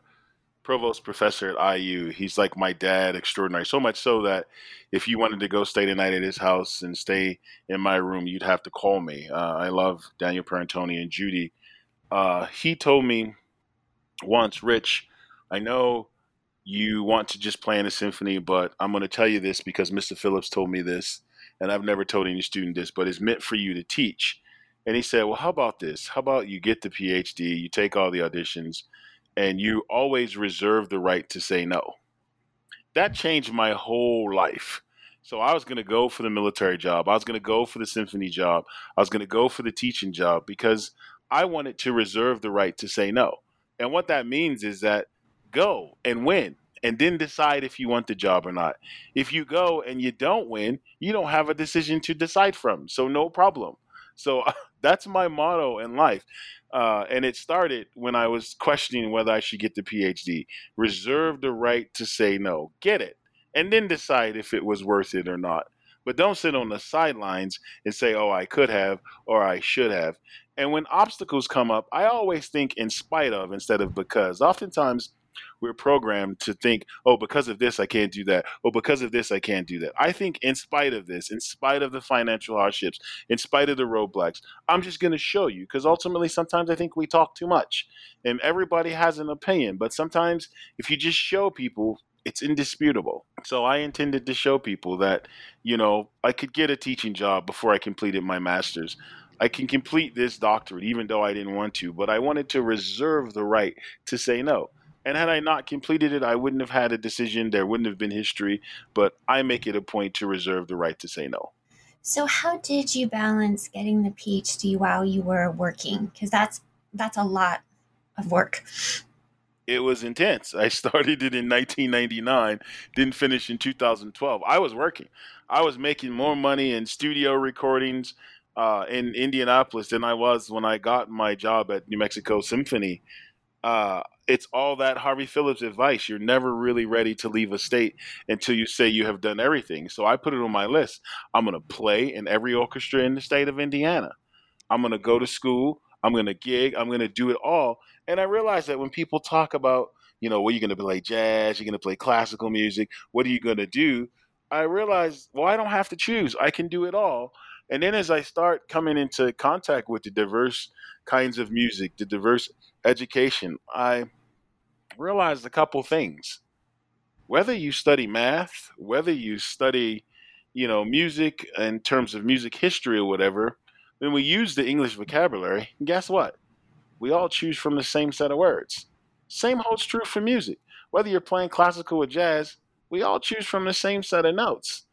provost professor at IU, he's like my dad extraordinary. So much so that if you wanted to go stay the night at his house and stay in my room, you'd have to call me. Uh, I love Daniel Perantoni and Judy. Uh, he told me once, Rich, I know you want to just play in a symphony, but I'm going to tell you this because Mr. Phillips told me this, and I've never told any student this, but it's meant for you to teach. And he said, Well, how about this? How about you get the PhD, you take all the auditions, and you always reserve the right to say no? That changed my whole life. So I was going to go for the military job. I was going to go for the symphony job. I was going to go for the teaching job because I wanted to reserve the right to say no. And what that means is that go and win and then decide if you want the job or not. If you go and you don't win, you don't have a decision to decide from. So, no problem. So, *laughs* that's my motto in life. Uh, and it started when I was questioning whether I should get the PhD. Reserve the right to say no, get it, and then decide if it was worth it or not. But don't sit on the sidelines and say, oh, I could have or I should have. And when obstacles come up, I always think in spite of instead of because. Oftentimes, we're programmed to think, oh, because of this, I can't do that. Oh, because of this, I can't do that. I think, in spite of this, in spite of the financial hardships, in spite of the roadblocks, I'm just going to show you because ultimately, sometimes I think we talk too much and everybody has an opinion. But sometimes, if you just show people, it's indisputable. So I intended to show people that, you know, I could get a teaching job before I completed my master's. I can complete this doctorate even though I didn't want to, but I wanted to reserve the right to say no. And had I not completed it, I wouldn't have had a decision. There wouldn't have been history. But I make it a point to reserve the right to say no. So, how did you balance getting the PhD while you were working? Because that's that's a lot of work. It was intense. I *laughs* started it in 1999, didn't finish in 2012. I was working. I was making more money in studio recordings uh, in Indianapolis than I was when I got my job at New Mexico Symphony. Uh, it's all that Harvey Phillips advice. You're never really ready to leave a state until you say you have done everything. So I put it on my list. I'm going to play in every orchestra in the state of Indiana. I'm going to go to school. I'm going to gig. I'm going to do it all. And I realized that when people talk about, you know, what well, you're going to play jazz, you're going to play classical music, what are you going to do? I realized, well, I don't have to choose. I can do it all And then as I start coming into contact with the diverse kinds of music, the diverse education, I realized a couple things. Whether you study math, whether you study, you know, music in terms of music history or whatever, when we use the English vocabulary, guess what? We all choose from the same set of words. Same holds true for music. Whether you're playing classical or jazz, we all choose from the same set of notes.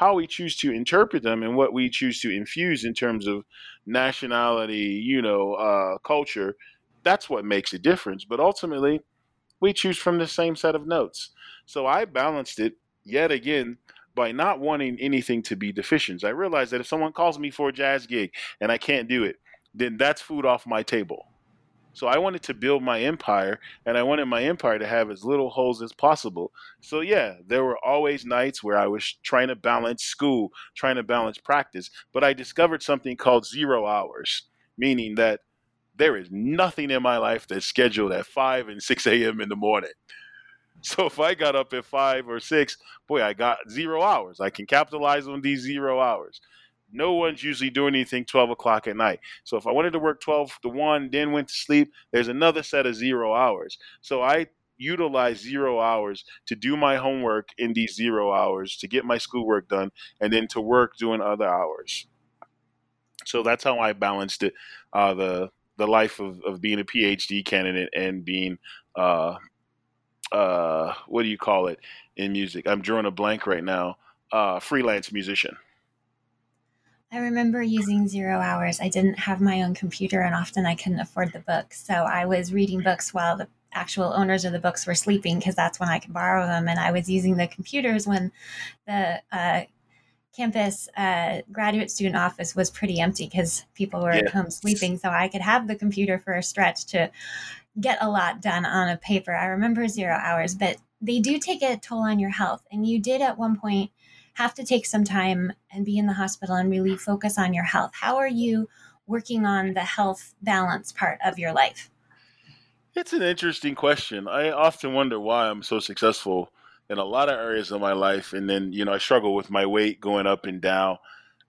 How we choose to interpret them and what we choose to infuse in terms of nationality, you know, uh, culture, that's what makes a difference. But ultimately, we choose from the same set of notes. So I balanced it yet again by not wanting anything to be deficient. I realized that if someone calls me for a jazz gig and I can't do it, then that's food off my table. So I wanted to build my empire and I wanted my empire to have as little holes as possible. So yeah, there were always nights where I was trying to balance school, trying to balance practice, but I discovered something called zero hours, meaning that there is nothing in my life that's scheduled at 5 and 6 a.m. in the morning. So if I got up at 5 or 6, boy, I got zero hours. I can capitalize on these zero hours no one's usually doing anything 12 o'clock at night. So if I wanted to work 12 to 1, then went to sleep, there's another set of zero hours. So I utilize zero hours to do my homework in these zero hours, to get my schoolwork done, and then to work doing other hours. So that's how I balanced it. Uh, the the life of, of being a PhD candidate and being uh, uh, what do you call it in music? I'm drawing a blank right now. Uh, freelance musician. I remember using zero hours. I didn't have my own computer and often I couldn't afford the books. So I was reading books while the actual owners of the books were sleeping because that's when I could borrow them. And I was using the computers when the uh, campus uh, graduate student office was pretty empty because people were yeah. at home sleeping. So I could have the computer for a stretch to get a lot done on a paper. I remember zero hours, but they do take a toll on your health. And you did at one point have to take some time and be in the hospital and really focus on your health. How are you working on the health balance part of your life? It's an interesting question. I often wonder why I'm so successful in a lot of areas of my life. And then, you know, I struggle with my weight going up and down.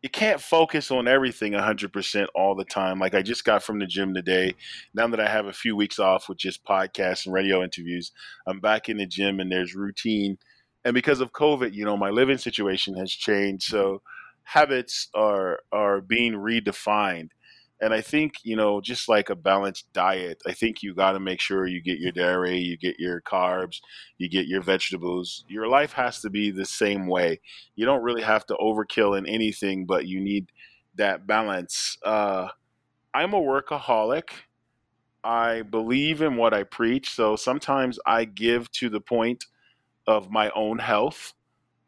You can't focus on everything 100% all the time. Like I just got from the gym today. Now that I have a few weeks off with just podcasts and radio interviews, I'm back in the gym and there's routine and because of COVID, you know, my living situation has changed. So habits are are being redefined. And I think, you know, just like a balanced diet, I think you got to make sure you get your dairy, you get your carbs, you get your vegetables. Your life has to be the same way. You don't really have to overkill in anything, but you need that balance. Uh, I'm a workaholic. I believe in what I preach. So sometimes I give to the point of my own health.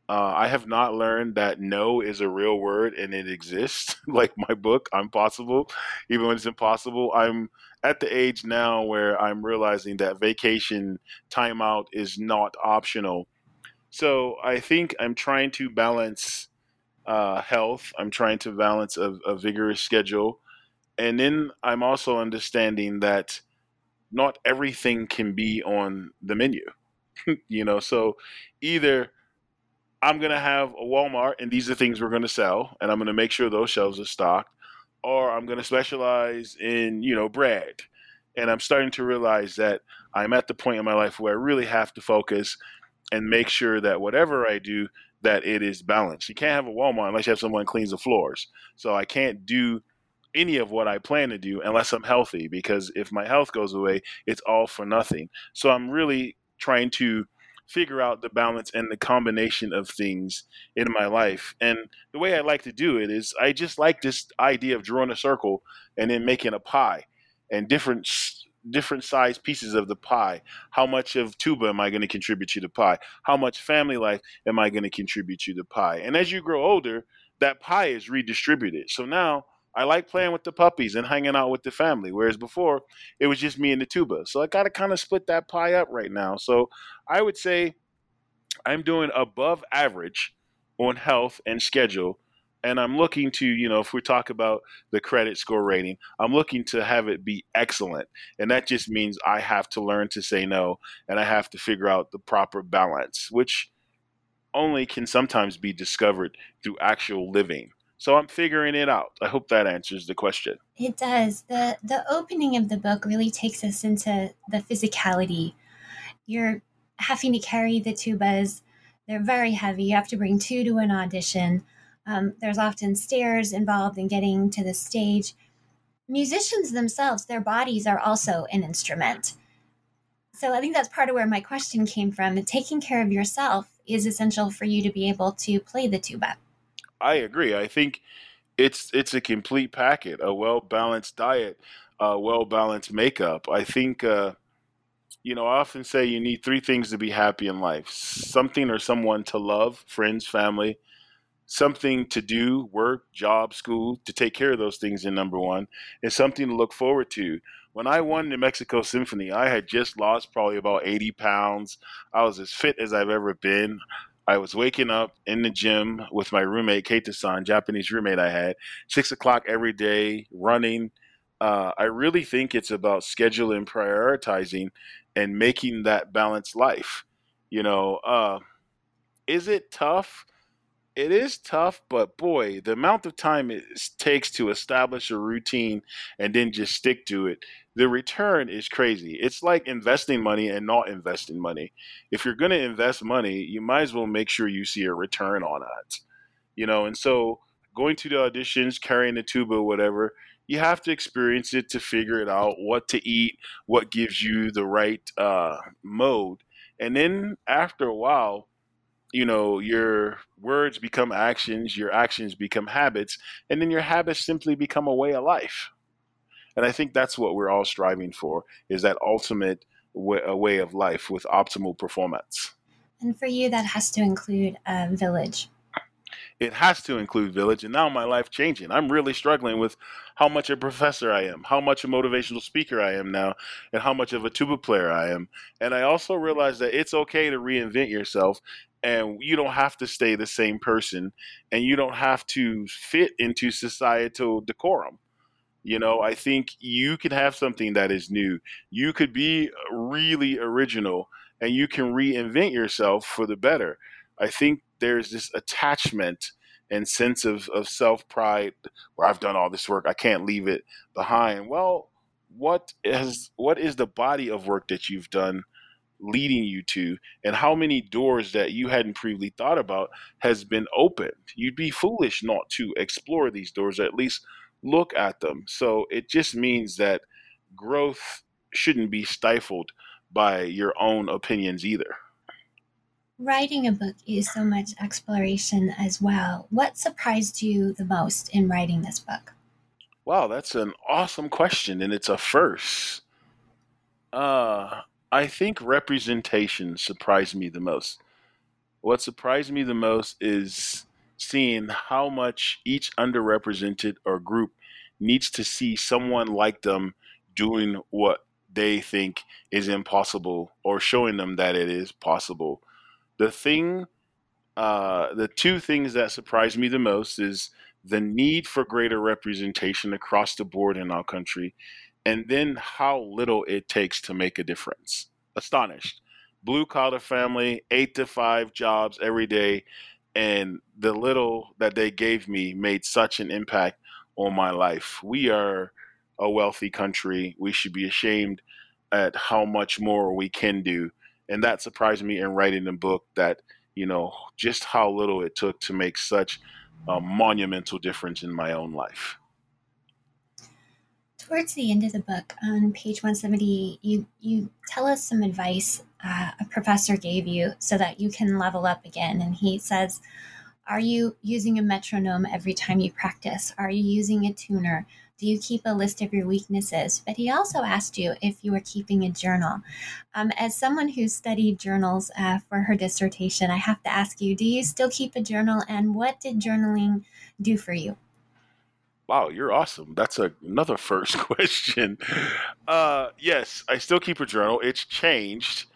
Uh, I have not learned that no is a real word and it exists. *laughs* like my book, I'm possible, even when it's impossible. I'm at the age now where I'm realizing that vacation timeout is not optional. So I think I'm trying to balance uh, health. I'm trying to balance a, a vigorous schedule. And then I'm also understanding that not everything can be on the menu. *laughs* you know, so either I'm going to have a Walmart and these are things we're going to sell and I'm going to make sure those shelves are stocked or I'm going to specialize in, you know, bread. And I'm starting to realize that I'm at the point in my life where I really have to focus and make sure that whatever I do that it is balanced. You can't have a Walmart unless you have someone cleans the floors. So I can't do any of what I plan to do unless I'm healthy because if my health goes away, it's all for nothing. So I'm really trying to figure out the balance and the combination of things in my life. And the way I like to do it is I just like this idea of drawing a circle and then making a pie and different different size pieces of the pie. How much of tuba am I going to contribute to the pie? How much family life am I going to contribute to the pie? And as you grow older, that pie is redistributed. So now I like playing with the puppies and hanging out with the family. Whereas before, it was just me and the tuba. So I got to kind of split that pie up right now. So I would say I'm doing above average on health and schedule. And I'm looking to, you know, if we talk about the credit score rating, I'm looking to have it be excellent. And that just means I have to learn to say no and I have to figure out the proper balance, which only can sometimes be discovered through actual living. So I'm figuring it out. I hope that answers the question. It does. The the opening of the book really takes us into the physicality. You're having to carry the tubas. They're very heavy. You have to bring two to an audition. Um, there's often stairs involved in getting to the stage. Musicians themselves, their bodies are also an instrument. So I think that's part of where my question came from. taking care of yourself is essential for you to be able to play the tuba. I agree. I think it's it's a complete packet, a well balanced diet, a well balanced makeup. I think uh, you know, I often say you need three things to be happy in life: something or someone to love, friends, family, something to do, work, job, school, to take care of those things in number one, and something to look forward to. When I won the Mexico Symphony, I had just lost probably about 80 pounds. I was as fit as I've ever been. I was waking up in the gym with my roommate, Keita-san, Japanese roommate I had, six o'clock every day, running. Uh, I really think it's about scheduling, prioritizing, and making that balanced life. You know, uh, is it tough? It is tough, but boy, the amount of time it takes to establish a routine and then just stick to it the return is crazy. It's like investing money and not investing money. If you're going to invest money, you might as well make sure you see a return on it. You know, and so going to the auditions, carrying the tuba, whatever, you have to experience it to figure it out what to eat, what gives you the right uh, mode. And then after a while, you know, your words become actions, your actions become habits, and then your habits simply become a way of life. And I think that's what we're all striving for is that ultimate way, way of life with optimal performance. And for you, that has to include a village. It has to include village. And now my life changing. I'm really struggling with how much a professor I am, how much a motivational speaker I am now, and how much of a tuba player I am. And I also realize that it's okay to reinvent yourself and you don't have to stay the same person and you don't have to fit into societal decorum you know, I think you can have something that is new. You could be really original and you can reinvent yourself for the better. I think there's this attachment and sense of, of self pride where I've done all this work, I can't leave it behind. Well, what is what is the body of work that you've done leading you to and how many doors that you hadn't previously thought about has been opened you'd be foolish not to explore these doors at least look at them. So it just means that growth shouldn't be stifled by your own opinions either. Writing a book is so much exploration as well. What surprised you the most in writing this book? Wow, that's an awesome question, and it's a first. Uh, I think representation surprised me the most. What surprised me the most is seeing how much each underrepresented or group needs to see someone like them doing what they think is impossible or showing them that it is possible. The thing, uh, the two things that surprised me the most is the need for greater representation across the board in our country, and then how little it takes to make a difference. Astonished. Blue collar family, eight to five jobs every day, and the little that they gave me made such an impact on my life. We are a wealthy country. We should be ashamed at how much more we can do. And that surprised me in writing the book that, you know, just how little it took to make such a monumental difference in my own life. Towards the end of the book, on page 170, you, you tell us some advice uh, a professor gave you so that you can level up again. And he says, Are you using a metronome every time you practice? Are you using a tuner? Do you keep a list of your weaknesses? But he also asked you if you were keeping a journal. Um, as someone who studied journals uh, for her dissertation, I have to ask you do you still keep a journal? And what did journaling do for you? Wow, you're awesome. That's a, another *laughs* first question. Uh, yes, I still keep a journal. It's changed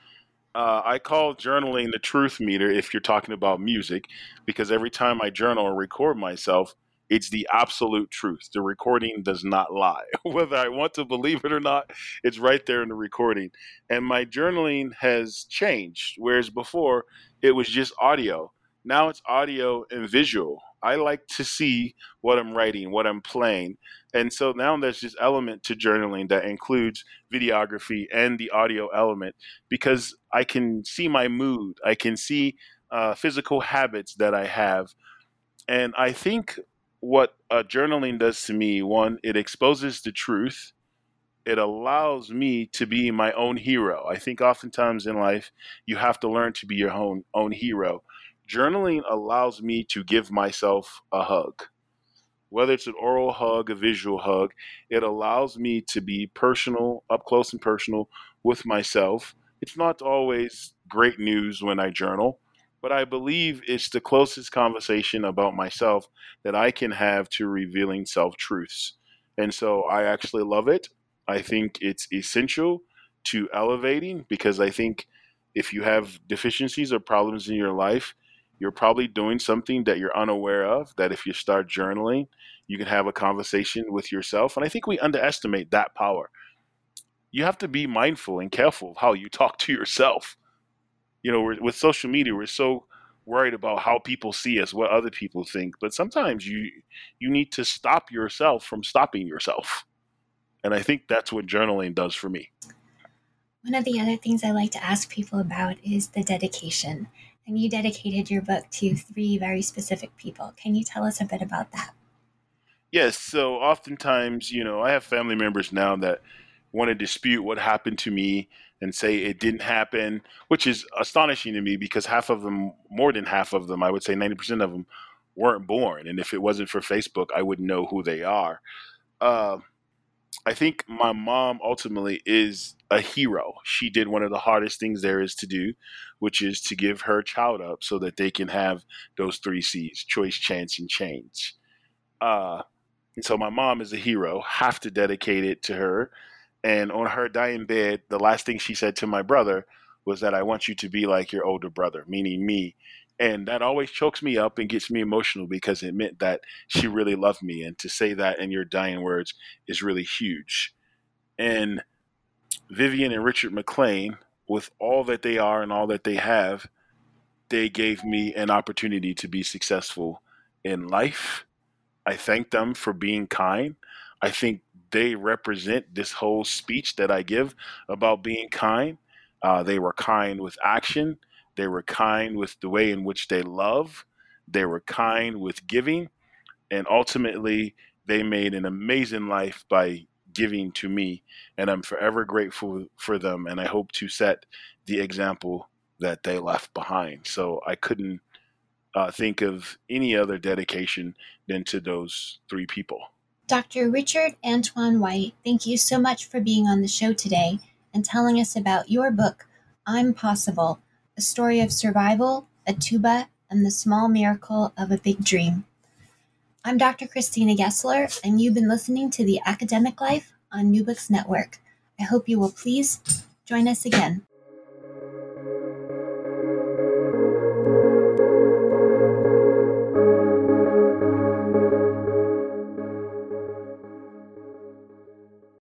uh, I call journaling the truth meter if you're talking about music, because every time I journal or record myself, it's the absolute truth. The recording does not lie. *laughs* Whether I want to believe it or not, it's right there in the recording. And my journaling has changed, whereas before it was just audio. Now it's audio and visual. I like to see what I'm writing, what I'm playing. And so now there's this element to journaling that includes videography and the audio element because I can see my mood, I can see uh, physical habits that I have. And I think what uh, journaling does to me one, it exposes the truth. It allows me to be my own hero. I think oftentimes in life, you have to learn to be your own, own hero. Journaling allows me to give myself a hug. Whether it's an oral hug, a visual hug, it allows me to be personal, up close and personal with myself. It's not always great news when I journal, but I believe it's the closest conversation about myself that I can have to revealing self truths. And so I actually love it. I think it's essential to elevating because I think if you have deficiencies or problems in your life, you're probably doing something that you're unaware of. That if you start journaling, you can have a conversation with yourself. And I think we underestimate that power. You have to be mindful and careful of how you talk to yourself you know, with social media, we're so worried about how people see us, what other people think. But sometimes you you need to stop yourself from stopping yourself. And I think that's what journaling does for me. One of the other things I like to ask people about is the dedication. And you dedicated your book to three very specific people. Can you tell us a bit about that? Yes. So oftentimes, you know, I have family members now that want to dispute what happened to me and say it didn't happen, which is astonishing to me because half of them, more than half of them, I would say 90% of them, weren't born. And if it wasn't for Facebook, I wouldn't know who they are. Uh, I think my mom ultimately is a hero. She did one of the hardest things there is to do, which is to give her child up so that they can have those three C's choice, chance, and change. Uh, and so my mom is a hero, have to dedicate it to her. And on her dying bed, the last thing she said to my brother was that I want you to be like your older brother, meaning me. And that always chokes me up and gets me emotional because it meant that she really loved me. And to say that in your dying words is really huge. And Vivian and Richard McLean, with all that they are and all that they have, they gave me an opportunity to be successful in life. I thank them for being kind. I think they represent this whole speech that I give about being kind. Uh, they were kind with action. They were kind with the way in which they love. They were kind with giving. And ultimately, they made an amazing life by giving to me. And I'm forever grateful for them. And I hope to set the example that they left behind. So I couldn't uh, think of any other dedication than to those three people. Dr. Richard Antoine White, thank you so much for being on the show today and telling us about your book, I'm Possible A Story of Survival, a Tuba, and the Small Miracle of a Big Dream. I'm Dr. Christina Gessler, and you've been listening to The Academic Life on New Books Network. I hope you will please join us again.